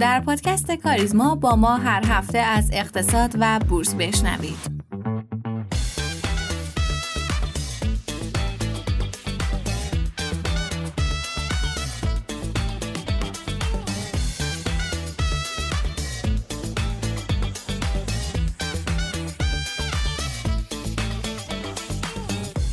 در پادکست کاریزما با ما هر هفته از اقتصاد و بورس بشنوید.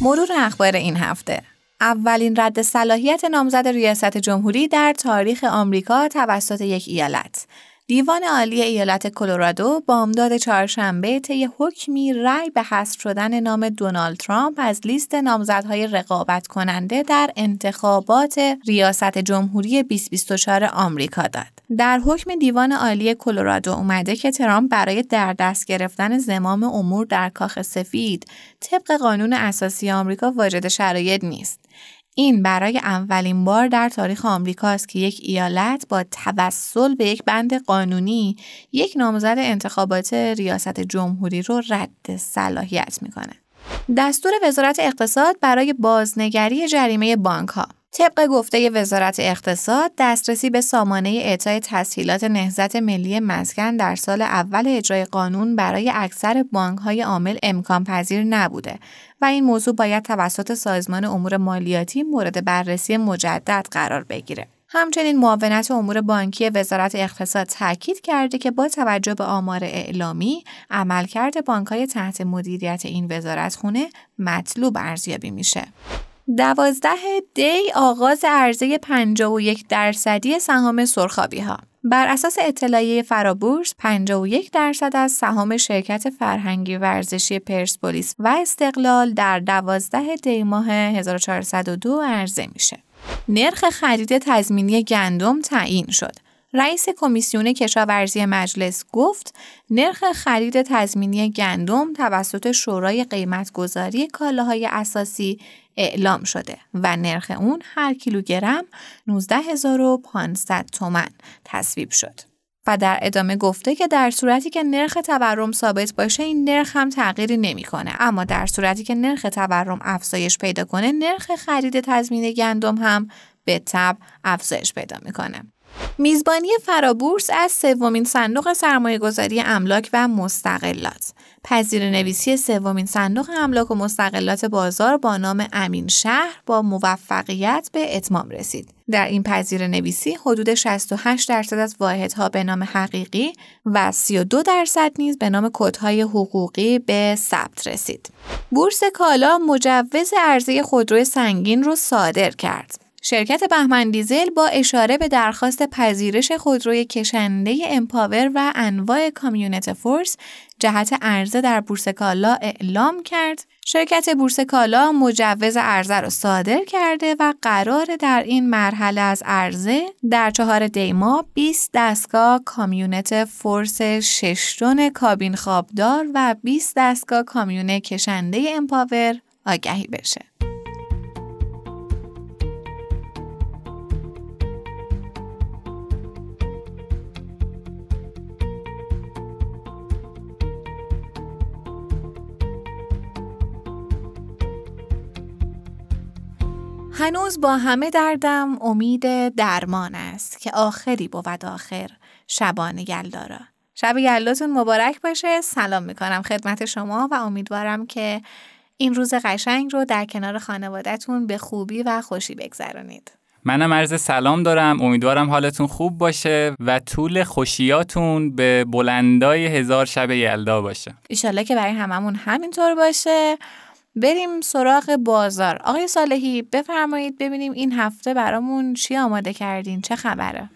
مرور اخبار این هفته اولین رد صلاحیت نامزد ریاست جمهوری در تاریخ آمریکا توسط یک ایالت دیوان عالی ایالت کلرادو بامداد چهارشنبه طی حکمی رأی به حذف شدن نام دونالد ترامپ از لیست نامزدهای رقابت کننده در انتخابات ریاست جمهوری 2024 آمریکا داد. در حکم دیوان عالی کلرادو اومده که ترامپ برای در دست گرفتن زمام امور در کاخ سفید طبق قانون اساسی آمریکا واجد شرایط نیست. این برای اولین بار در تاریخ آمریکاست که یک ایالت با توسل به یک بند قانونی یک نامزد انتخابات ریاست جمهوری رو رد صلاحیت می‌کنه. دستور وزارت اقتصاد برای بازنگری جریمه بانک ها طبق گفته وزارت اقتصاد دسترسی به سامانه اعطای تسهیلات نهضت ملی مسکن در سال اول اجرای قانون برای اکثر بانک های عامل امکان پذیر نبوده و این موضوع باید توسط سازمان امور مالیاتی مورد بررسی مجدد قرار بگیره. همچنین معاونت امور بانکی وزارت اقتصاد تاکید کرده که با توجه به آمار اعلامی عملکرد بانکهای تحت مدیریت این وزارتخونه مطلوب ارزیابی میشه. دوازده دی آغاز عرضه 51 درصدی سهام سرخابی ها بر اساس اطلاعیه فرابورس 51 درصد از سهام شرکت فرهنگی ورزشی پرسپولیس و استقلال در 12 دی ماه 1402 عرضه میشه. نرخ خرید تضمینی گندم تعیین شد. رئیس کمیسیون کشاورزی مجلس گفت نرخ خرید تضمینی گندم توسط شورای قیمتگذاری کالاهای اساسی اعلام شده و نرخ اون هر کیلوگرم 19500 تومن تصویب شد. و در ادامه گفته که در صورتی که نرخ تورم ثابت باشه این نرخ هم تغییری نمی‌کنه اما در صورتی که نرخ تورم افزایش پیدا کنه نرخ خرید تضمین گندم هم به تب افزایش پیدا می‌کنه میزبانی فرابورس از سومین صندوق سرمایه گذاری املاک و مستقلات پذیر نویسی سومین صندوق املاک و مستقلات بازار با نام امین شهر با موفقیت به اتمام رسید. در این پذیر نویسی حدود 68 درصد از واحدها به نام حقیقی و 32 درصد نیز به نام کدهای حقوقی به ثبت رسید. بورس کالا مجوز عرضه خودروی سنگین رو صادر کرد. شرکت بهمن دیزل با اشاره به درخواست پذیرش خودروی کشنده امپاور و انواع کامیونت فورس جهت عرضه در بورس کالا اعلام کرد شرکت بورس کالا مجوز عرضه را صادر کرده و قراره در این مرحله از عرضه در چهار دی‌ماه 20 دستگاه کامیونت فورس 6 کابین خوابدار و 20 دستگاه کامیون کشنده امپاور آگهی بشه. هنوز با همه دردم امید درمان است که آخری بود آخر شبان یلدارا. شب یلداتون مبارک باشه. سلام می‌کنم خدمت شما و امیدوارم که این روز قشنگ رو در کنار خانوادهتون به خوبی و خوشی بگذرانید منم عرض سلام دارم. امیدوارم حالتون خوب باشه و طول خوشیاتون به بلندای هزار شب یلدا باشه. ایشالله که برای هممون همینطور باشه. بریم سراغ بازار. آقای صالحی بفرمایید ببینیم این هفته برامون چی آماده کردین؟ چه خبره؟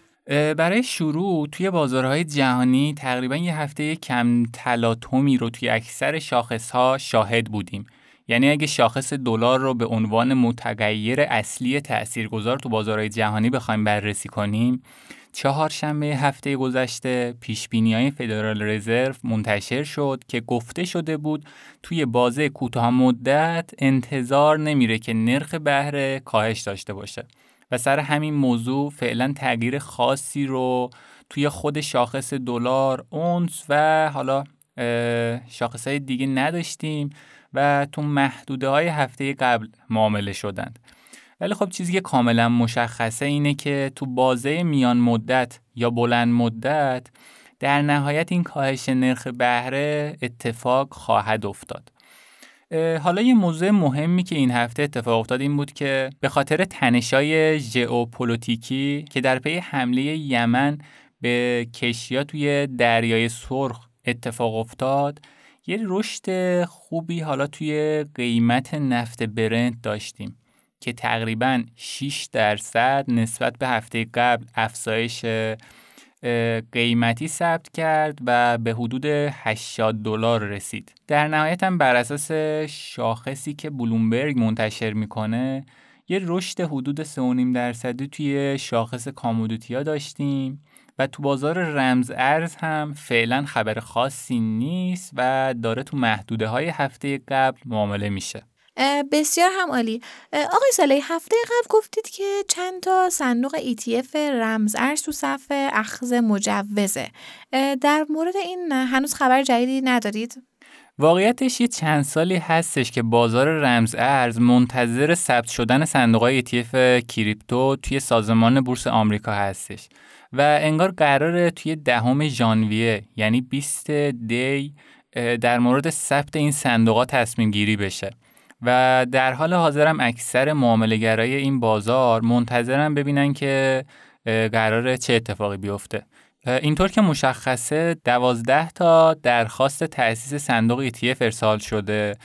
برای شروع توی بازارهای جهانی تقریبا یه هفته کم تلاطمی رو توی اکثر شاخص ها شاهد بودیم. یعنی اگه شاخص دلار رو به عنوان متغیر اصلی تاثیرگذار تو بازارهای جهانی بخوایم بررسی کنیم چهارشنبه هفته گذشته پیش های فدرال رزرو منتشر شد که گفته شده بود توی بازه کوتاه مدت انتظار نمیره که نرخ بهره کاهش داشته باشه و سر همین موضوع فعلا تغییر خاصی رو توی خود شاخص دلار اونس و حالا شاخص های دیگه نداشتیم و تو محدوده های هفته قبل معامله شدند. ولی خب چیزی که کاملا مشخصه اینه که تو بازه میان مدت یا بلند مدت در نهایت این کاهش نرخ بهره اتفاق خواهد افتاد. حالا یه موضوع مهمی که این هفته اتفاق افتاد این بود که به خاطر تنشای ژئوپلیتیکی که در پی حمله یمن به کشیا توی دریای سرخ اتفاق افتاد یه رشد خوبی حالا توی قیمت نفت برنت داشتیم. که تقریبا 6 درصد نسبت به هفته قبل افزایش قیمتی ثبت کرد و به حدود 80 دلار رسید. در نهایت هم بر اساس شاخصی که بلومبرگ منتشر می‌کنه یه رشد حدود 3.5 درصدی توی شاخص کامودیتیا داشتیم و تو بازار رمز ارز هم فعلا خبر خاصی نیست و داره تو محدوده های هفته قبل معامله میشه. بسیار هم عالی. آقای سالی هفته قبل گفتید که چند تا صندوق ETF رمز ارز تو صف اخذ مجوزه. در مورد این هنوز خبر جدیدی ندارید؟ واقعیتش یه چند سالی هستش که بازار رمز ارز منتظر ثبت شدن صندوق های ETF کریپتو توی سازمان بورس آمریکا هستش و انگار قراره توی دهم ژانویه یعنی 20 دی در مورد ثبت این صندوق تصمیم گیری بشه. و در حال حاضرم اکثر معاملهگرای این بازار منتظرم ببینن که قرار چه اتفاقی بیفته. اینطور که مشخصه دوازده تا درخواست تأسیس صندوق ETF ارسال شده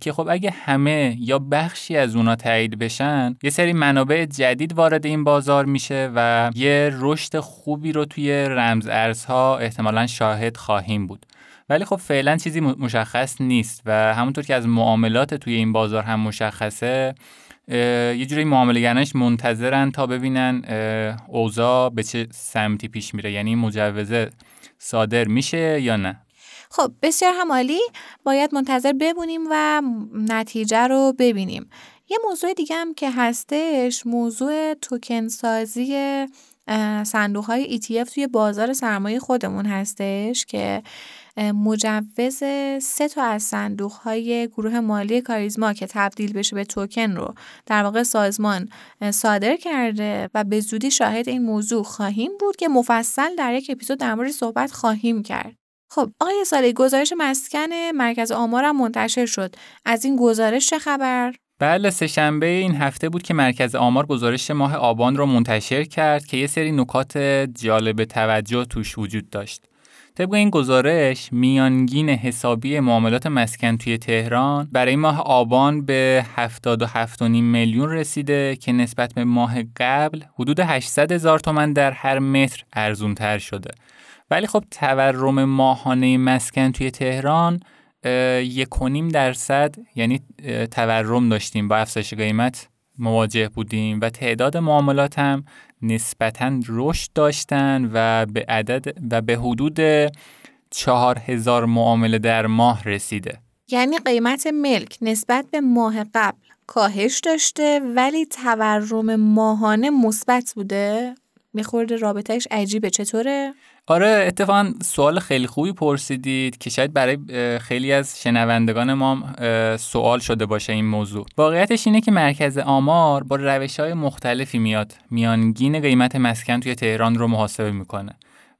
که خب اگه همه یا بخشی از اونا تایید بشن یه سری منابع جدید وارد این بازار میشه و یه رشد خوبی رو توی رمز ارزها احتمالا شاهد خواهیم بود. ولی خب فعلا چیزی مشخص نیست و همونطور که از معاملات توی این بازار هم مشخصه یه جوری معاملگرانش منتظرن تا ببینن اوضاع به چه سمتی پیش میره. یعنی مجوزه صادر میشه یا نه؟ خب بسیار همالی. باید منتظر ببونیم و نتیجه رو ببینیم. یه موضوع دیگه هم که هستش موضوع توکن سازی صندوق های ETF توی بازار سرمایه خودمون هستش که مجوز سه تا از صندوق های گروه مالی کاریزما که تبدیل بشه به توکن رو در واقع سازمان صادر کرده و به زودی شاهد این موضوع خواهیم بود که مفصل در یک اپیزود در مورد صحبت خواهیم کرد. خب آقای سالی گزارش مسکن مرکز آمارم منتشر شد. از این گزارش چه خبر؟ بله سهشنبه این هفته بود که مرکز آمار گزارش ماه آبان رو منتشر کرد که یه سری نکات جالب توجه توش وجود داشت. طبق این گزارش میانگین حسابی معاملات مسکن توی تهران برای ماه آبان به 77.5 میلیون رسیده که نسبت به ماه قبل حدود 800 هزار تومن در هر متر ارزون تر شده. ولی خب تورم ماهانه مسکن توی تهران یک درصد یعنی تورم داشتیم با افزایش قیمت مواجه بودیم و تعداد معاملات هم نسبتا رشد داشتن و به عدد و به حدود چهار هزار معامله در ماه رسیده. یعنی قیمت ملک نسبت به ماه قبل کاهش داشته ولی تورم ماهانه مثبت بوده؟ میخورده رابطهش عجیبه. چطوره؟ آره اتفاقا سوال خیلی خوبی پرسیدید که شاید برای خیلی از شنوندگان ما سوال شده باشه این موضوع. واقعیتش اینه که مرکز آمار با روش های مختلفی میاد. میانگین قیمت مسکن توی تهران رو محاسبه می‌کنه.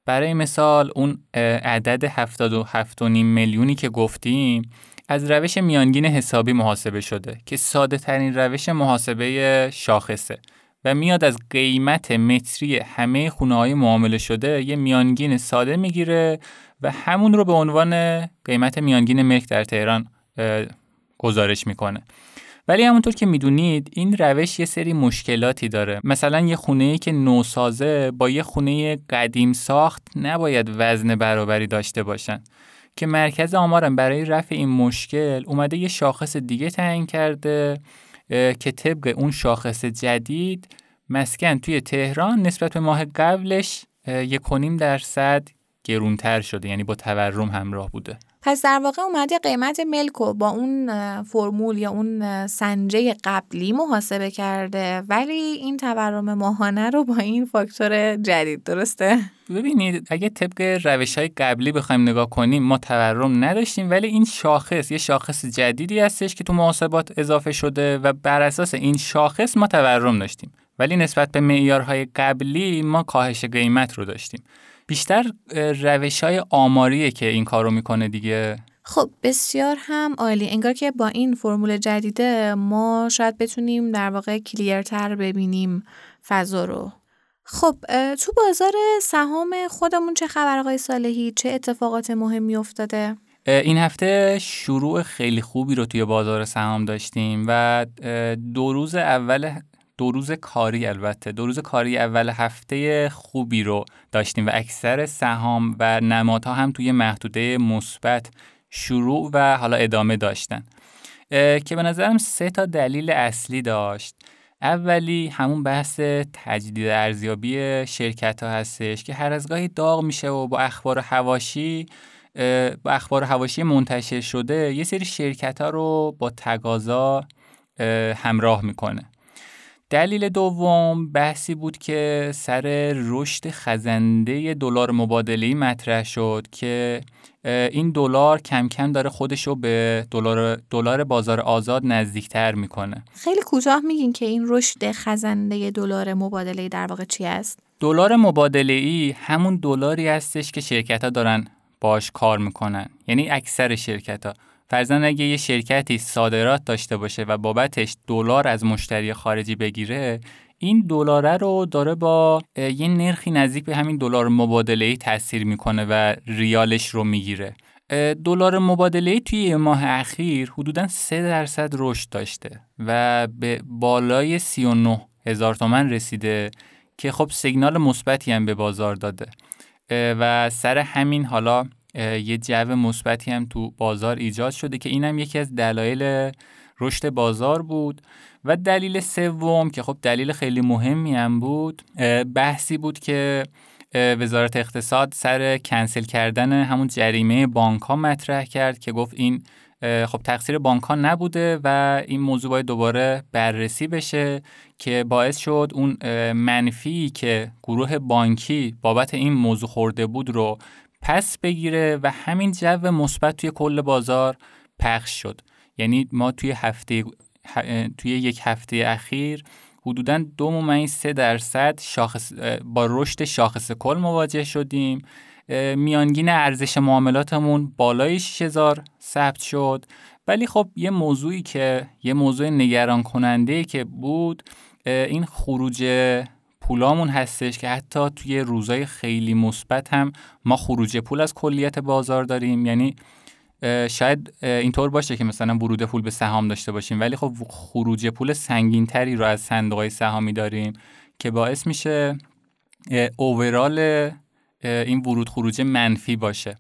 برای مثال اون عدد 77.5 میلیونی که گفتیم از روش میانگین حسابی محاسبه شده که ساده ترین روش محاسبه شاخصه. و میاد از قیمت متری همه خونه های معامله شده یه میانگین ساده می‌گیره و همون رو به عنوان قیمت میانگین ملک در تهران گزارش می‌کنه. ولی همونطور که می‌دونید این روش یه سری مشکلاتی داره. مثلا یه خونه ای که نوسازه با یه خونه قدیم ساخت نباید وزن برابری داشته باشن. که مرکز آمارم برای رفع این مشکل اومده یه شاخص دیگه تعیین کرده که طبق اون شاخص جدید مسکن توی تهران نسبت به ماه قبلش یک درصد گرونتر شده یعنی با تورم همراه بوده. پس در واقع اومده قیمت ملک رو با اون فرمول یا اون سنجه قبلی محاسبه کرده. ولی این تورم ماهانه رو با این فاکتور جدید درسته؟ ببینید اگه طبق روش های قبلی بخوایم نگاه کنیم ما تورم نداشتیم. ولی این شاخص یه شاخص جدیدی هستش که تو محاسبات اضافه شده و بر اساس این شاخص ما تورم داشتیم. ولی نسبت به معیارهای قبلی ما کاهش قیمت رو داشتیم. بیشتر روش های آماریه که این کارو می‌کنه دیگه. خب بسیار هم عالی. انگار که با این فرمول جدیده ما شاید بتونیم در واقع کلیرتر ببینیم فضا رو. خب تو بازار سهام خودمون چه خبر آقای صالحی؟ چه اتفاقات مهمی افتاده؟ این هفته شروع خیلی خوبی رو توی بازار سهام داشتیم و دو روز اول دو روز کاری البته دو روز کاری اول هفته خوبی رو داشتیم و اکثر سهام و نمادها هم توی محدوده مثبت شروع و حالا ادامه داشتن. که به نظرم سه تا دلیل اصلی داشت. اولی همون بحث تجدید ارزیابی شرکت ها هستش که هر از گاهی داغ میشه و با اخبار هواشی با اخبار هواشی منتشر شده یه سری شرکت ها رو با تقاضا همراه می‌کنه. دلیل دوم بحثی بود که سر رشد خزنده دلار مبادله‌ای مطرح شد که این دلار کم کم داره خودش رو به دلار دلار بازار آزاد نزدیکتر می‌کنه. خیلی کوتاه میگین که این رشد خزنده دلار مبادله‌ای در واقع چی است؟ دلار مبادله‌ای همون دلاری هستش که شرکت ها دارن باش کار می‌کنن. یعنی اکثر شرکت ها فرزن اگه یه شرکتی صادرات داشته باشه و بابتش دلار از مشتری خارجی بگیره این دلاره رو داره با یه نرخی نزدیک به همین دلار مبادله ای تاثیر می‌کنه و ریالش رو می‌گیره. دلار مبادله توی ماه اخیر حدودا 3 درصد رشد داشته و به بالای 39 هزار تومن رسیده که خب سیگنال مثبتی هم به بازار داده. و سر همین حالا یه جو مثبتی هم تو بازار ایجاد شده که اینم یکی از دلایل رشد بازار بود. و دلیل سوم که خب دلیل خیلی مهمی هم بود بحثی بود که وزارت اقتصاد سر کنسل کردن همون جریمه بانک ها مطرح کرد که گفت این خب تقصیر بانک ها نبوده و این موضوع باید دوباره بررسی بشه که باعث شد اون منفی که گروه بانکی بابت این موضوع خورده بود رو پس بگیره و همین جو مثبت توی کل بازار پخش شد. یعنی ما توی هفته توی یک هفته اخیر حدودا دو ممیز سه درصد شاخص با رشد شاخص کل مواجه شدیم. میانگین ارزش معاملاتمون بالای 6000 ثبت شد. ولی خب یه موضوعی که یه موضوع نگران کننده که بود این خروج پولامون هستش که حتی توی روزای خیلی مثبت هم ما خروج پول از کلیت بازار داریم. یعنی شاید اینطور باشه که مثلا ورود پول به سهام داشته باشیم ولی خب خروج پول سنگین تری رو از صندوق سهامی داریم که باعث میشه اوورال این ورود خروج منفی باشه.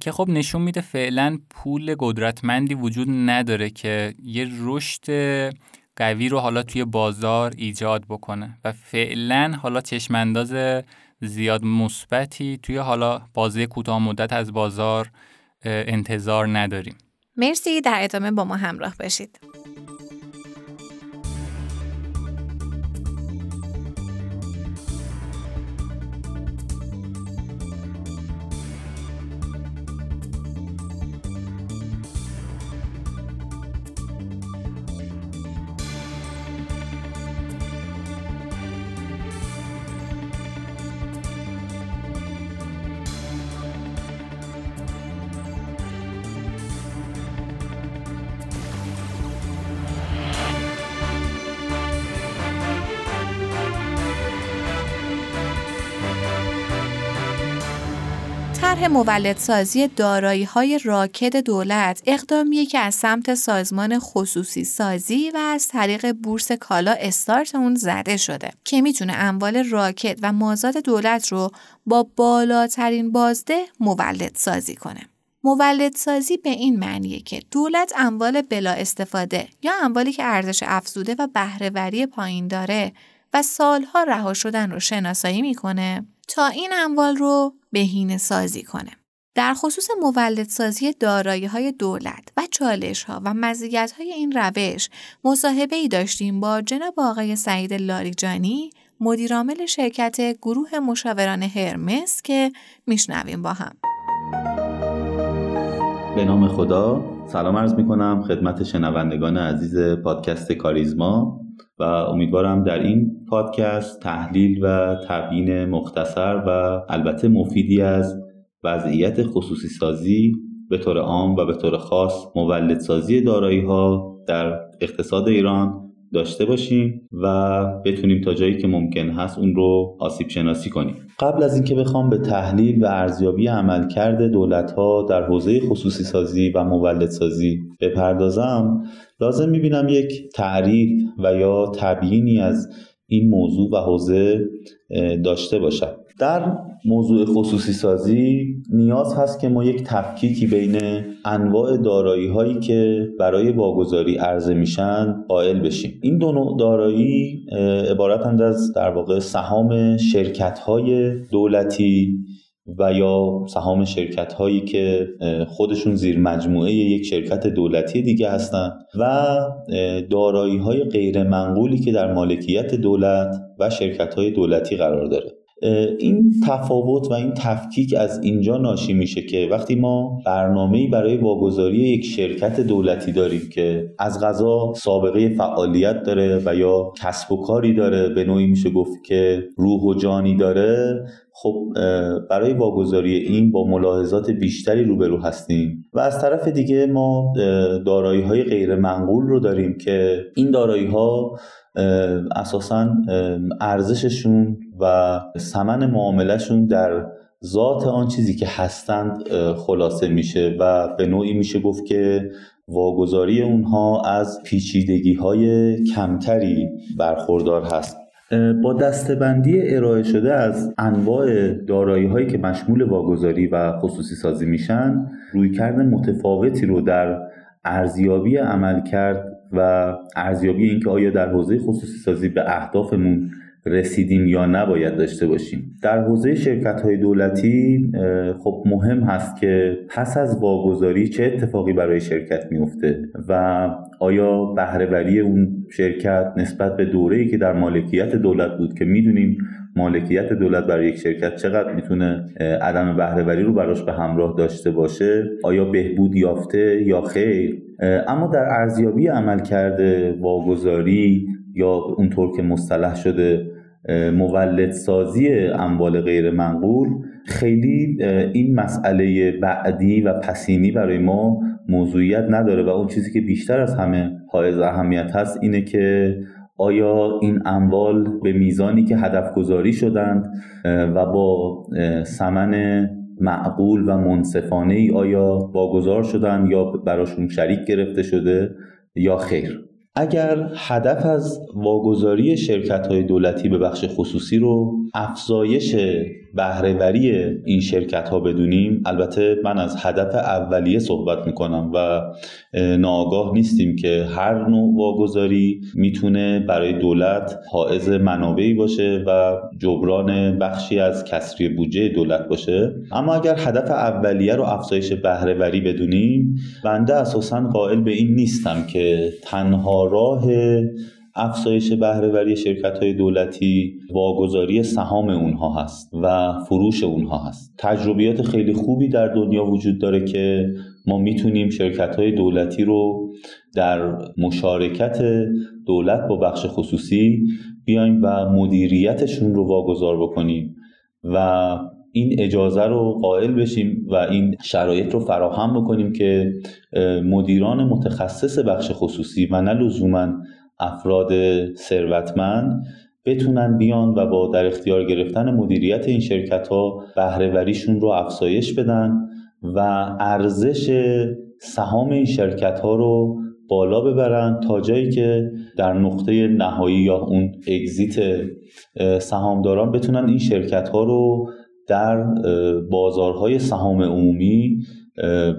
که خب نشون میده فعلا پول قدرتمندی وجود نداره که یه رشد قوی رو حالا توی بازار ایجاد بکنه و فعلا حالا چشمانداز زیاد مثبتی توی حالا بازی کوتاه مدت از بازار انتظار نداریم. مرسی در ادامه با ما همراه باشید. طرح مولدسازی دارایی های راکد دولت اقدامیه که از سمت سازمان خصوصی سازی و از طریق بورس کالا استارت اون زده شده که می‌تونه اموال راکد و مازاد دولت رو با بالاترین بازده مولد سازی کنه. مولد سازی به این معنیه که دولت اموال بلا استفاده یا اموالی که ارزش افزوده و بهرهوری پایین داره و سالها رها شدن رو شناسایی می‌کنه تا این اموال رو بهینه سازی کنه. در خصوص مولدسازی دارایی های دولت و چالش ها و مزیت های این روش مصاحبه ای داشتیم با جناب آقای سعید لاریجانی مدیرعامل شرکت گروه مشاوران هرمس که میشنویم با هم به نام خدا سلام عرض می کنم خدمت شنوندگان عزیز پادکست کاریزما و امیدوارم در این پادکست تحلیل و تبیین مختصر و البته مفیدی از وضعیت خصوصی سازی به طور عام و به طور خاص مولدسازی دارایی ها در اقتصاد ایران داشته باشیم و بتونیم تا جایی که ممکن هست اون رو آسیب شناسی کنیم. قبل از اینکه بخوام به تحلیل و ارزیابی عملکرد دولت ها در حوزه خصوصی سازی و مولدسازی بپردازم لازم می‌بینم یک تعریف و یا تبیینی از این موضوع و حوزه داشته باشم. در موضوع خصوصی سازی نیاز هست که ما یک تفکیکی بین انواع دارایی هایی که برای واگذاری عرضه میشن قائل بشیم. این دو نوع دارایی عبارتند از در واقع سهام شرکت های دولتی و یا سهام شرکت هایی که خودشون زیر مجموعه یک شرکت دولتی دیگه هستند و دارایی های غیر منقولی که در مالکیت دولت و شرکت های دولتی قرار داره. این تفاوت و این تفکیک از اینجا ناشی میشه که وقتی ما برنامه‌ای برای واگذاری یک شرکت دولتی داریم که از غذا سابقه فعالیت داره و یا کسب و کاری داره به نوعی میشه گفت که روح و جانی داره خب برای واگذاری این با ملاحظات بیشتری روبرو هستیم و از طرف دیگه ما دارایی های غیر منقول رو داریم که این دارایی ها اساسا ارزششون و ثمن معاملهشون در ذات آن چیزی که هستند خلاصه میشه و به نوعی میشه گفت که واگذاری اونها از پیچیدگی های کمتری برخوردار هست. با دستبندی ارائه شده از انواع دارایی هایی که مشمول واگذاری و خصوصی سازی میشن رویکرد متفاوتی رو در ارزیابی عمل کرد و ارزیابی اینکه آیا در حوزه خصوصی سازی به اهدافمون رسیدیم یا نباید داشته باشیم. در حوزه شرکت های دولتی خب مهم هست که پس از واگذاری چه اتفاقی برای شرکت میفته و آیا بهرهوری اون شرکت نسبت به دوره‌ای که در مالکیت دولت بود که می‌دونیم مالکیت دولت برای یک شرکت چقدر می‌تونه عدم بهرهوری رو براش به همراه داشته باشه آیا بهبود یافته یا خیر؟ اما در ارزیابی عمل کرده واگذاری یا اونطور که مصطلح شده مولد سازی اموال غیر منقول خیلی این مسئله بعدی و پسینی برای ما موضوعیت نداره و اون چیزی که بیشتر از همه حائز اهمیت هست اینه که آیا این اموال به میزانی که هدف گذاری شدند و با سمن معقول و منصفانه ای آیا واگذار شدن یا براشون شریک گرفته شده یا خیر. اگر هدف از واگذاری شرکت های دولتی به بخش خصوصی رو افزایش بهرهوری این شرکت ها بدونیم البته من از هدف اولیه صحبت می‌کنم و ناآگاه نیستیم که هر نوع واگذاری می‌تونه برای دولت حائز منابعی باشه و جبران بخشی از کسری بودجه دولت باشه. اما اگر هدف اولیه رو افزایش بهرهوری بدونیم بنده اساسا قائل به این نیستم که تنها راه افزایش بهرهوری شرکت های دولتی واگذاری سهام اونها هست و فروش اونها هست. تجربیات خیلی خوبی در دنیا وجود داره که ما می‌تونیم شرکت های دولتی رو در مشارکت دولت با بخش خصوصی بیایم و مدیریتشون رو واگذار بکنیم و این اجازه رو قائل بشیم و این شرایط رو فراهم بکنیم که مدیران متخصص بخش خصوصی و نه لزوما افراد ثروتمند بتونن بیان و با در اختیار گرفتن مدیریت این شرکت ها بهرهوریشون رو افزایش بدن و ارزش سهام این شرکت ها رو بالا ببرن تا جایی که در نقطه نهایی یا اون اگزیت سهامداران بتونن این شرکت ها رو در بازارهای سهام عمومی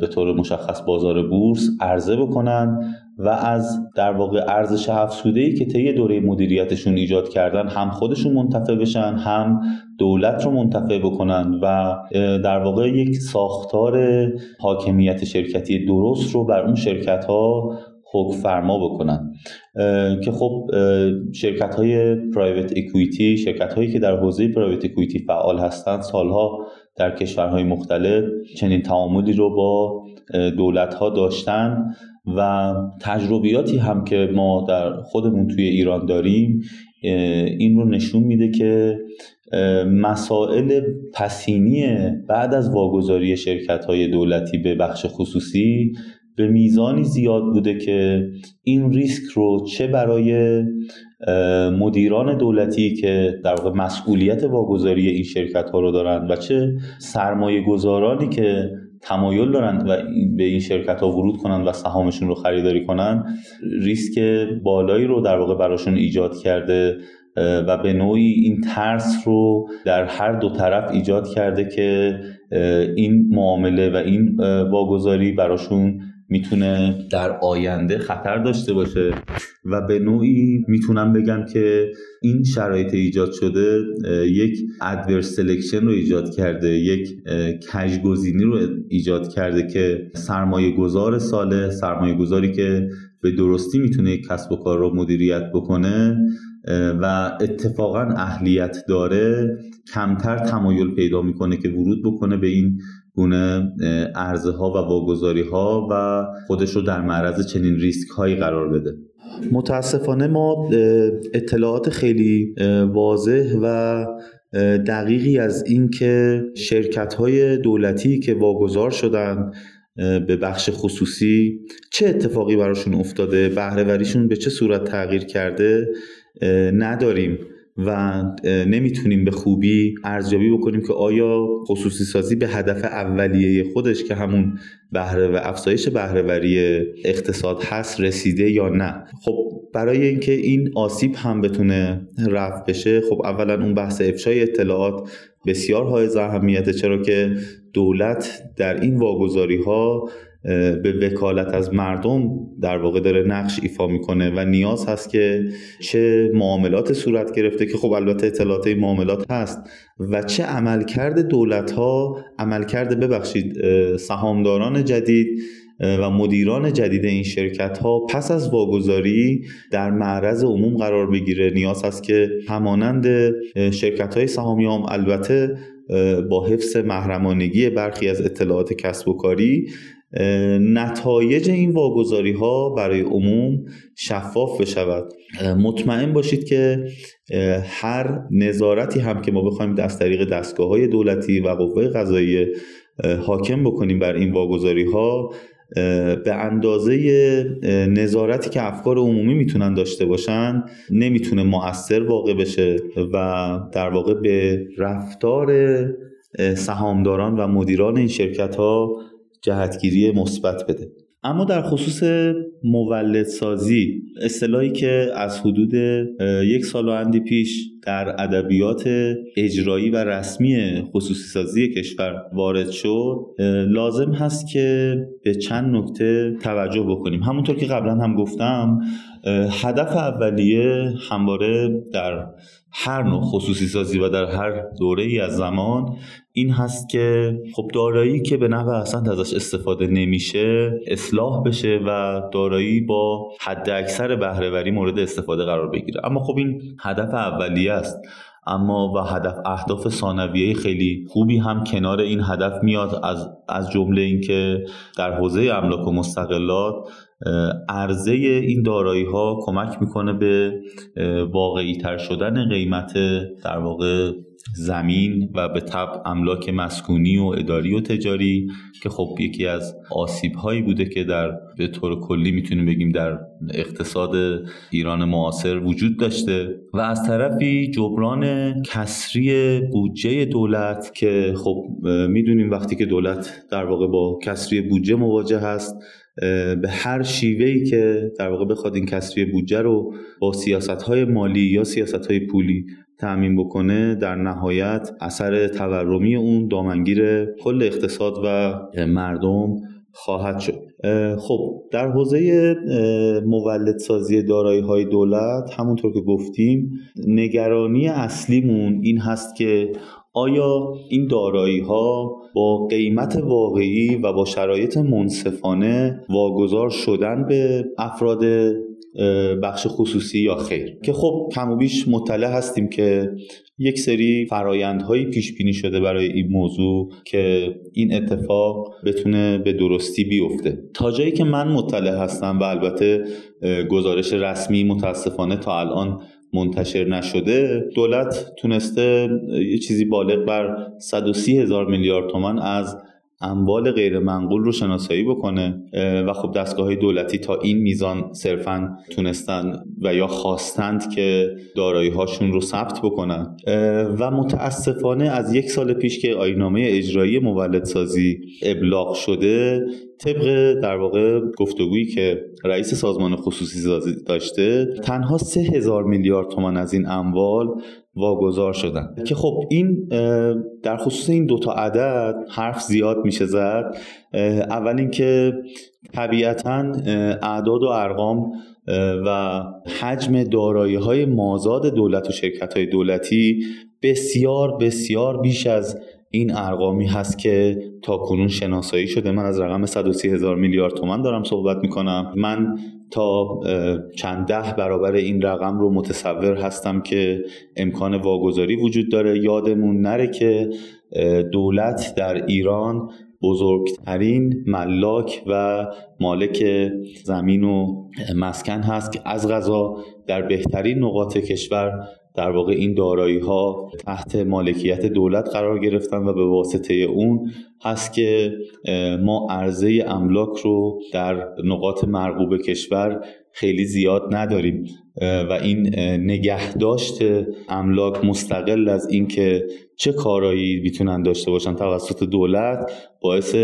به طور مشخص بازار بورس عرضه بکنن و از در واقع ارزش افزوده ای که طی دوره مدیریتشون ایجاد کردن هم خودشون منتفع بشن هم دولت رو منتفع بکنن و در واقع یک ساختار حاکمیت شرکتی درست رو بر اون شرکت ها حکم فرما بکنن. که خب شرکت های پرایوت اکویتی شرکت هایی که در حوزه پرایوت اکویتی فعال هستند سالها در کشورهای مختلف چنین تعاملی رو با دولت ها داشتن و تجربیاتی هم که ما در خودمون توی ایران داریم این رو نشون میده که مسائل پسینی بعد از واگذاری شرکت های دولتی به بخش خصوصی به میزانی زیاد بوده که این ریسک رو چه برای مدیران دولتی که در واقع مسئولیت واگذاری این شرکت ها رو دارن و چه سرمایه گذارانی که تمایل دارن و به این شرکت ها ورود کنن و سهامشون رو خریداری کنن ریسک بالایی رو در واقع براشون ایجاد کرده و به نوعی این ترس رو در هر دو طرف ایجاد کرده که این معامله و این واگذاری براشون می‌تونه در آینده خطر داشته باشه و به نوعی می‌تونم بگم که این شرایط ایجاد شده یک adverse selection رو ایجاد کرده یک کژگزینی رو ایجاد کرده که سرمایه گذار صالح سرمایه گذاری که به درستی می‌تونه یک کسب و کار رو مدیریت بکنه و اتفاقا اهلیت داره کمتر تمایل پیدا می‌کنه که ورود بکنه به این گونه ارزه ها و واگذاری ها و خودش رو در معرض چنین ریسک هایی قرار بده. متاسفانه ما اطلاعات خیلی واضح و دقیقی از اینکه شرکت های دولتی که واگذار شدن به بخش خصوصی چه اتفاقی براشون افتاده بهرهوریشون به چه صورت تغییر کرده نداریم. و نمی‌تونیم به خوبی ارزیابی بکنیم که آیا خصوصی سازی به هدف اولیه خودش که همون بهره و افزایش بهرهوری اقتصاد هست رسیده یا نه؟ خب برای اینکه این آسیب هم بتونه رفع بشه خب اولا اون بحث افشای اطلاعات بسیار های اهمیته چرا که دولت در این واگذاری ها به وکالت از مردم در واقع داره نقش ایفا می‌کنه و نیاز هست که چه معاملات صورت گرفته که خب البته اطلاعات این معاملات هست و چه عملکرد دولت ها عملکرد ببخشید سهامداران جدید و مدیران جدید این شرکت ها پس از واگذاری در معرض عموم قرار بگیره. نیاز هست که همانند شرکت های سهامی هم البته با حفظ محرمانگی برخی از اطلاعات کسب و کاری نتایج این واگذاری ها برای عموم شفاف بشود. مطمئن باشید که هر نظارتی هم که ما بخوایم دست طریق دستگاه های دولتی و قوه قضایی حاکم بکنیم بر این واگذاری ها به اندازه نظارتی که افکار عمومی می‌تونن داشته باشن نمی‌تونه مؤثر واقع بشه و در واقع به رفتار سهامداران و مدیران این شرکت ها جهتگیری مثبت بده. اما در خصوص مولدسازی اصطلاحی که از حدود یک سال و اندی پیش در ادبیات اجرایی و رسمی خصوصی سازی کشور وارد شد لازم هست که به چند نکته توجه بکنیم. همونطور که قبلا هم گفتم هدف اولیه همواره در هر نوع خصوصی سازی و در هر دوره ای از زمان این هست که خب دارایی که به نحو اصلا ازش استفاده نمیشه اصلاح بشه و دارایی با حد اکثر بهرهوری مورد استفاده قرار بگیره. اما خب این هدف اولیه است. اما و هدف اهداف ثانویه خیلی خوبی هم کنار این هدف میاد. از از جمله اینکه در حوزه املاک و مستقلات عرضه این دارایی ها کمک می‌کنه به واقعی تر شدن قیمت در واقع زمین و به طب املاک مسکونی و اداری و تجاری که خب یکی از آسیب هایی بوده که در به طور کلی می‌تونیم بگیم در اقتصاد ایران معاصر وجود داشته و از طرفی جبران کسری بودجه دولت که خب می‌دونیم وقتی که دولت در واقع با کسری بودجه مواجه هست به هر شیوهی که در واقع بخواد این کسری بودجه رو با سیاست های مالی یا سیاست های پولی تأمین بکنه در نهایت اثر تورمی اون دامنگیر کل اقتصاد و مردم خواهد شد. خب در حوزه مولدسازی دارایی های دولت همونطور که گفتیم نگرانی اصلیمون این هست که آیا این دارایی ها با قیمت واقعی و با شرایط منصفانه واگذار شدن به افراد بخش خصوصی یا خیر. که خب کم و بیش مطلع هستیم که یک سری فرایندهایی پیش بینی شده برای این موضوع که این اتفاق بتونه به درستی بیفته. تا جایی که من مطلع هستم و البته گزارش رسمی متاسفانه تا الان منتشر نشده دولت تونسته یه چیزی بالغ بر 130 هزار میلیارد تومن از اموال غیر منقول رو شناسایی بکنه و خب دستگاه های دولتی تا این میزان صرفا تونستن و یا خواستند که دارایی هاشون رو ثبت بکنن. و متاسفانه از یک سال پیش که آینامه اجرایی مولدسازی ابلاغ شده طبق در واقع گفتگویی که رئیس سازمان خصوصی داشته تنها سه هزار میلیارد تومان از این اموال واگذار شدن. که خب این در خصوص این دوتا عدد حرف زیاد میشه زد. اول اینکه طبیعتا اعداد و ارقام و حجم دارایی های مازاد دولت و شرکت های دولتی بسیار بسیار بیش از این ارقامی هست که تا کنون شناسایی شده. من از رقم 130 هزار میلیارد تومن دارم صحبت می‌کنم. من تا چند ده برابر این رقم رو متصور هستم که امکان واگذاری وجود داره. یادمون نره که دولت در ایران بزرگترین ملاک و مالک زمین و مسکن هست که از غذا در بهترین نقاط کشور در واقع این دارایی ها تحت مالکیت دولت قرار گرفتن و به واسطه اون هست که ما عرضه املاک رو در نقاط مرغوب کشور خیلی زیاد نداریم. و این نگهداشت املاک مستقل از اینکه چه کارایی می‌تونن داشته باشن توسط دولت باعث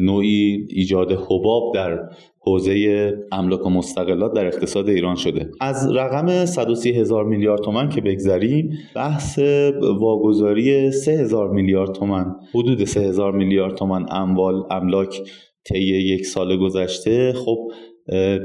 نوعی ایجاد حباب در حوزه املاک و مستقلات در اقتصاد ایران شده. از رقم 130 هزار میلیارد تومن که بگذریم بحث واگذاری 3 هزار میلیارد تومن حدود 3 هزار میلیارد تومن اموال املاک طی یک سال گذشته خب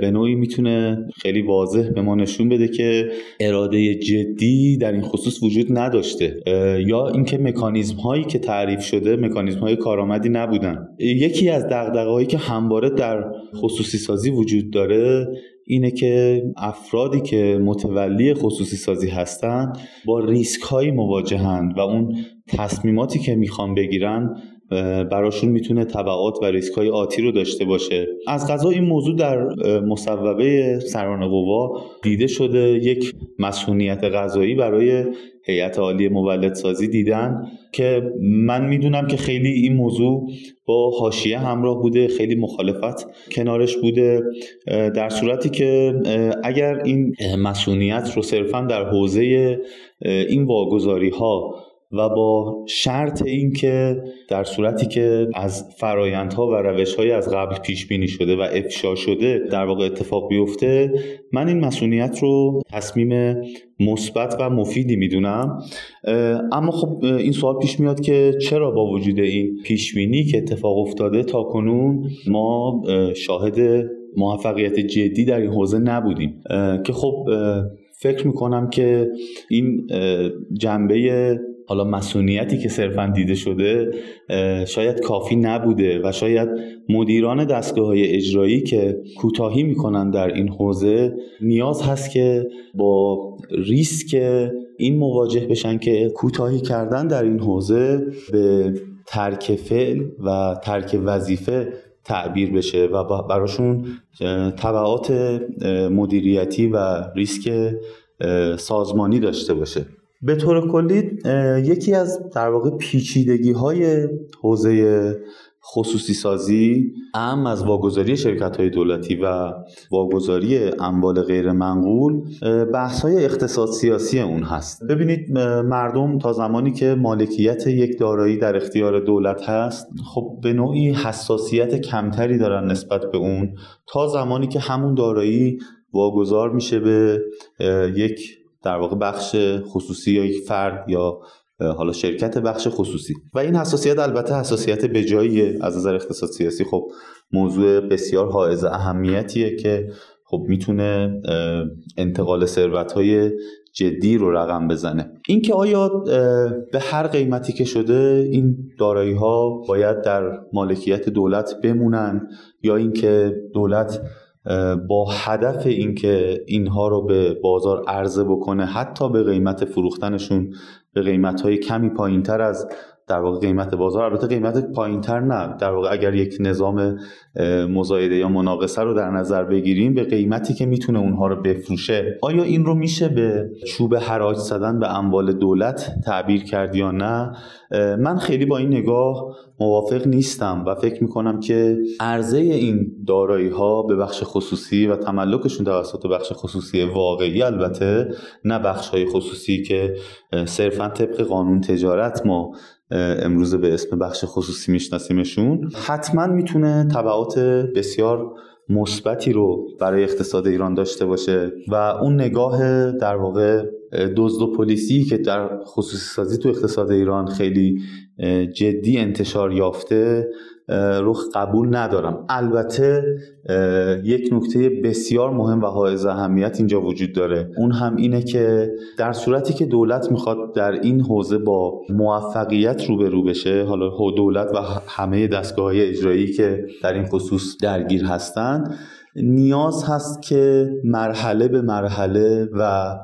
به نوعی می‌تونه خیلی واضح به ما نشون بده که اراده جدی در این خصوص وجود نداشته. یا اینکه مکانیزم هایی که تعریف شده مکانیزم های کارآمدی نبودن. یکی از دغدغه هایی که همواره در خصوصی سازی وجود داره اینه که افرادی که متولی خصوصی سازی هستند با ریسک هایی مواجهند و اون تصمیماتی که می‌خوان بگیرن براشون می‌تونه طبعات و ریسک های آتی رو داشته باشه. از غذا این موضوع در مصوبه سران قوا دیده شده یک مسئولیت غذایی برای هیئت عالی مولدسازی دیدن که من می‌دونم که خیلی این موضوع با حاشیه همراه بوده خیلی مخالفت کنارش بوده در صورتی که اگر این مسئولیت رو صرفا در حوزه این واگذاری ها و با شرط اینکه در صورتی که از فرایندها و روشهای از قبل پیش بینی شده و افشا شده در واقع اتفاق بیفته من این مسئولیت رو تصمیم مثبت و مفیدی می‌دونم. اما خب این سوال پیش میاد که چرا با وجود این پیش بینی که اتفاق افتاده تا کنون ما شاهد موفقیت جدی در این حوزه نبودیم. که خب فکر می‌کنم که این جنبه حالا مسئولیتی که صرفا دیده شده شاید کافی نبوده و شاید مدیران دستگاه های اجرایی که کوتاهی می‌کنن در این حوزه نیاز هست که با ریسک این مواجه بشن که کوتاهی کردن در این حوزه به ترک فعل و ترک وظیفه تعبیر بشه و براشون طبعات مدیریتی و ریسک سازمانی داشته باشه. به طور کلی یکی از در واقع پیچیدگی های حوزه خصوصی سازی ام از واگذاری شرکت های دولتی و واگذاری اموال غیر منقول بحث های اقتصاد سیاسی اون هست. ببینید مردم تا زمانی که مالکیت یک دارایی در اختیار دولت هست خب به نوعی حساسیت کمتری دارن نسبت به اون. تا زمانی که همون دارایی واگذار میشه به یک در واقع بخش خصوصی یا یک فرد یا حالا شرکت بخش خصوصی. و این حساسیت البته حساسیت بجاییه از نظر اقتصاد سیاسی. خب موضوع بسیار حائز اهمیتیه که خب می‌تونه انتقال ثروت های جدی رو رقم بزنه. اینکه آیا به هر قیمتی که شده این دارایی ها باید در مالکیت دولت بمونن یا اینکه دولت با هدف اینکه اینها رو به بازار عرضه بکنه حتی به قیمت فروختنشون به قیمت های کمی پایین تر از در واقع قیمت بازار. البته قیمت پایین تر نه. در واقع اگر یک نظام مزایده یا مناقصه رو در نظر بگیریم به قیمتی که می‌تونه اونها رو بفروشه آیا این رو میشه به چوب حراج زدن به اموال دولت تعبیر کرد یا نه؟ من خیلی با این نگاه موافق نیستم و فکر می‌کنم که عرضه این دارایی ها به بخش خصوصی و تملکشون توسط بخش خصوصی واقعی البته نه بخش های خصوصی که صرفا طبق قانون تجارت ما امروز به اسم بخش خصوصی میشناسیمشون. حتما می‌تونه تبعات بسیار مثبتی رو برای اقتصاد ایران داشته باشه و اون نگاه در واقع دزد و پلیسی که در خصوصی سازی تو اقتصاد ایران خیلی جدی انتشار یافته رو قبول ندارم. البته یک نکته بسیار مهم و حائز اهمیت اینجا وجود داره. اون هم اینه که در صورتی که دولت می‌خواد در این حوزه با موفقیت روبرو بشه حالا دولت و همه دستگاه اجرایی که در این خصوص درگیر هستند نیاز هست که مرحله به مرحله و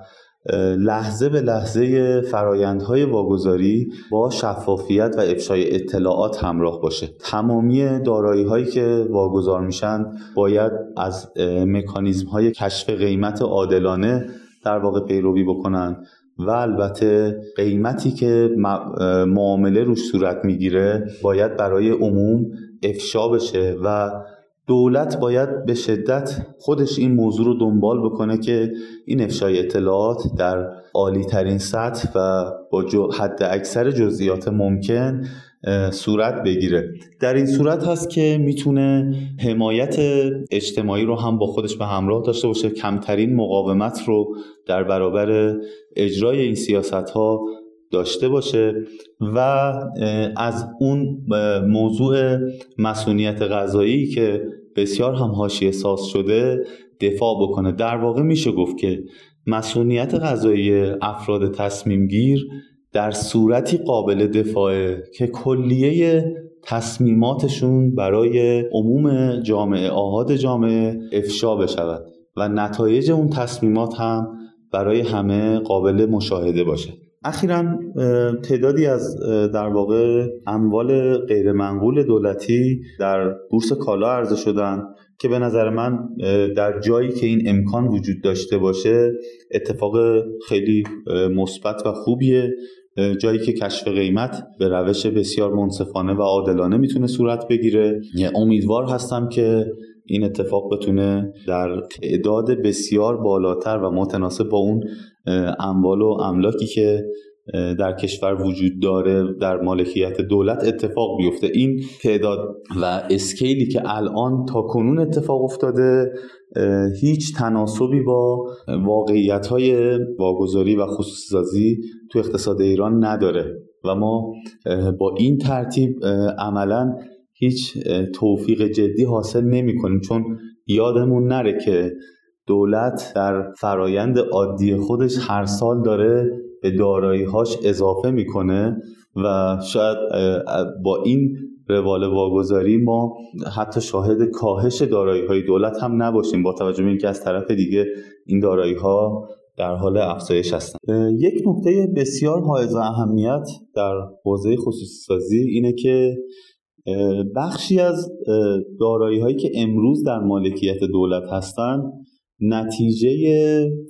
لحظه به لحظه فرایندهای واگذاری با شفافیت و افشای اطلاعات همراه باشه. تمامی دارایی هایی که واگذار میشن باید از مکانیزم های کشف قیمت عادلانه در واقع پیروی بکنن و البته قیمتی که معامله روش صورت می‌گیره باید برای عموم افشا بشه و دولت باید به شدت خودش این موضوع رو دنبال بکنه که این افشای اطلاعات در عالی ترین سطح و با حد اکثر جزئیات ممکن صورت بگیره. در این صورت هست که می‌تونه حمایت اجتماعی رو هم با خودش به همراه داشته باشه. کمترین مقاومت رو در برابر اجرای این سیاست ها داشته باشه و از اون موضوع مسئولیت غذایی که بسیار هم حاشیه ساز شده دفاع بکنه. در واقع میشه گفت که مسئولیت غذایی افراد تصمیم گیر در صورتی قابل دفاعه که کلیه تصمیماتشون برای عموم جامعه آهاد جامعه افشا بشود و نتایج اون تصمیمات هم برای همه قابل مشاهده باشه. اخیرا تعدادی از در واقع اموال غیرمنقول دولتی در بورس کالا عرضه شدن که به نظر من در جایی که این امکان وجود داشته باشه اتفاق خیلی مثبت و خوبیه. جایی که کشف قیمت به روش بسیار منصفانه و عادلانه می‌تونه صورت بگیره. امیدوار هستم که این اتفاق بتونه در تعداد بسیار بالاتر و متناسب با اون اموال و املاکی که در کشور وجود داره در مالکیت دولت اتفاق بیفته. این تعداد و اسکیلی که الان تا کنون اتفاق افتاده هیچ تناسبی با واقعیت های واگذاری و خصوصی تو اقتصاد ایران نداره. و ما با این ترتیب عملا هیچ توفیق جدی حاصل نمی کنیم چون یادمون نره که دولت در فرایند عادی خودش هر سال داره به داراییهاش اضافه می‌کنه و شاید با این روال واگذاری ما حتی شاهد کاهش دارایی های دولت هم نباشیم با توجه به اینکه از طرف دیگه این دارایی ها در حال افزایش هستن. یک نکته بسیار حائز اهمیت در حوزه خصوصی سازی اینه که بخشی از دارایی هایی که امروز در مالکیت دولت هستند نتیجه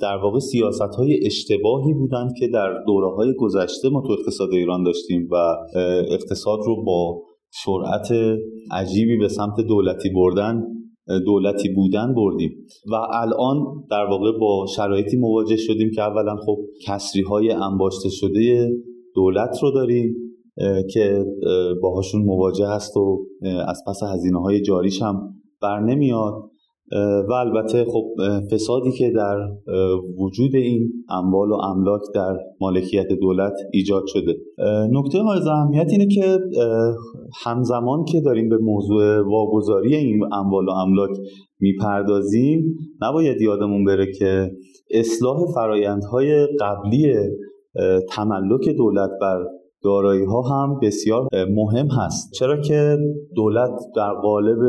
در واقع سیاست های اشتباهی بودند که در دوره های گذشته ما تو اقتصاد ایران داشتیم و اقتصاد رو با سرعت عجیبی به سمت دولتی بردن دولتی بودن بردیم. و الان در واقع با شرایطی مواجه شدیم که اولا خب کسری های انباشته شده دولت رو داریم. که باهاشون مواجه هست و از پس هزینه های جاریش هم بر نمیاد. و البته خب فسادی که در وجود این اموال و املاک در مالکیت دولت ایجاد شده. نکته های اهمیت اینه که همزمان که داریم به موضوع واگذاری این اموال و املاک می‌پردازیم نباید یادمون بره که اصلاح فرایندهای قبلی تملک دولت بر دارایی ها هم بسیار مهم هست. چرا که دولت در قالب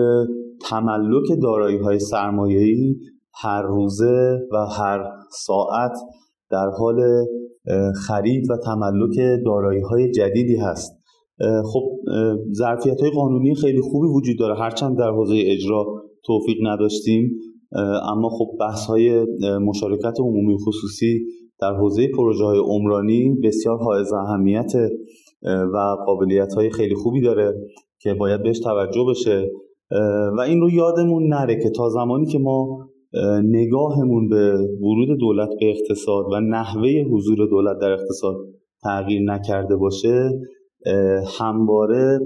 تملک دارایی های سرمایه‌ای هر روزه و هر ساعت در حال خرید و تملک دارایی های جدیدی هست. خب ظرفیت های قانونی خیلی خوبی وجود داره. هرچند در حوزه اجرا توفیق نداشتیم اما خب بحث های مشارکت عمومی خصوصی در حوزه پروژه های عمرانی بسیار حائز اهمیت و قابلیت های خیلی خوبی داره که باید بهش توجه بشه. و این رو یادمون نره که تا زمانی که ما نگاهمون به ورود دولت به اقتصاد و نحوه حضور دولت در اقتصاد تغییر نکرده باشه همواره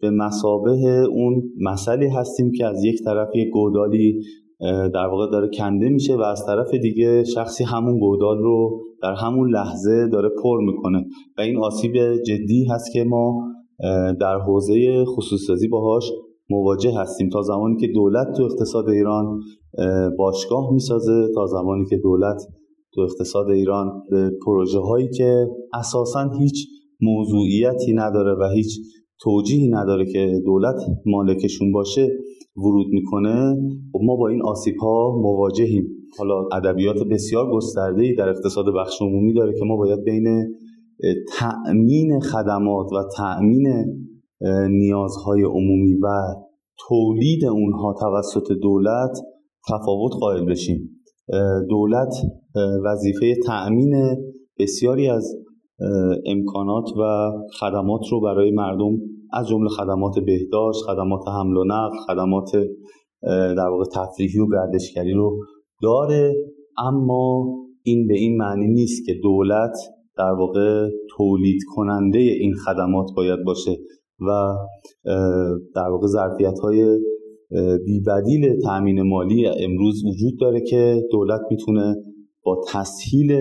به مسابه اون مسئله هستیم که از یک طرف یک گودالی در واقع داره کنده میشه و از طرف دیگه شخصی همون گودال رو در همون لحظه داره پر می‌کنه و این آسیب جدی هست که ما در حوزه خصوصی باهاش مواجه هستیم. تا زمانی که دولت تو اقتصاد ایران باشگاه می‌سازه تا زمانی که دولت تو اقتصاد ایران به پروژه هایی که اساسا هیچ موضوعیتی نداره و هیچ توجیهی نداره که دولت مالکشون باشه ورود می‌کنه خب ما با این آسیب ها مواجهیم. حالا ادبیات بسیار گسترده ای در اقتصاد بخش عمومی داره که ما باید بین تأمین خدمات و تأمین نیازهای عمومی و تولید اونها توسط دولت تفاوت قائل بشیم. دولت وظیفه تأمین بسیاری از امکانات و خدمات رو برای مردم از جمله خدمات بهداشت، خدمات حمل و نقل، خدمات در واقع تفریحی و گردشگری رو داره. اما این به این معنی نیست که دولت در واقع تولید کننده این خدمات باید باشه و در واقع ظرفیت های بیبدیل تأمین مالی امروز وجود داره که دولت می‌تونه با تسهیل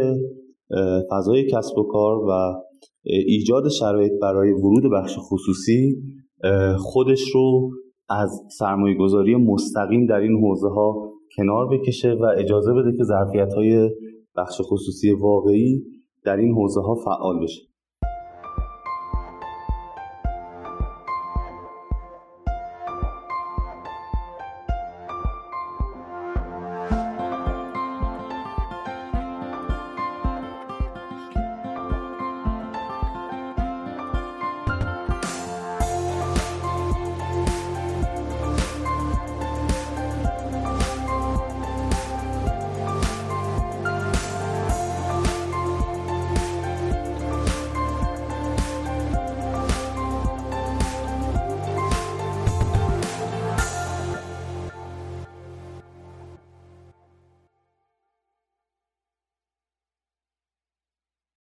فضای کسب و کار و ایجاد شرایط برای ورود بخش خصوصی خودش رو از سرمایه گذاری مستقیم در این حوزه ها کنار بکشه و اجازه بده که ظرفیت های بخش خصوصی واقعی در این حوزه ها فعال بشه.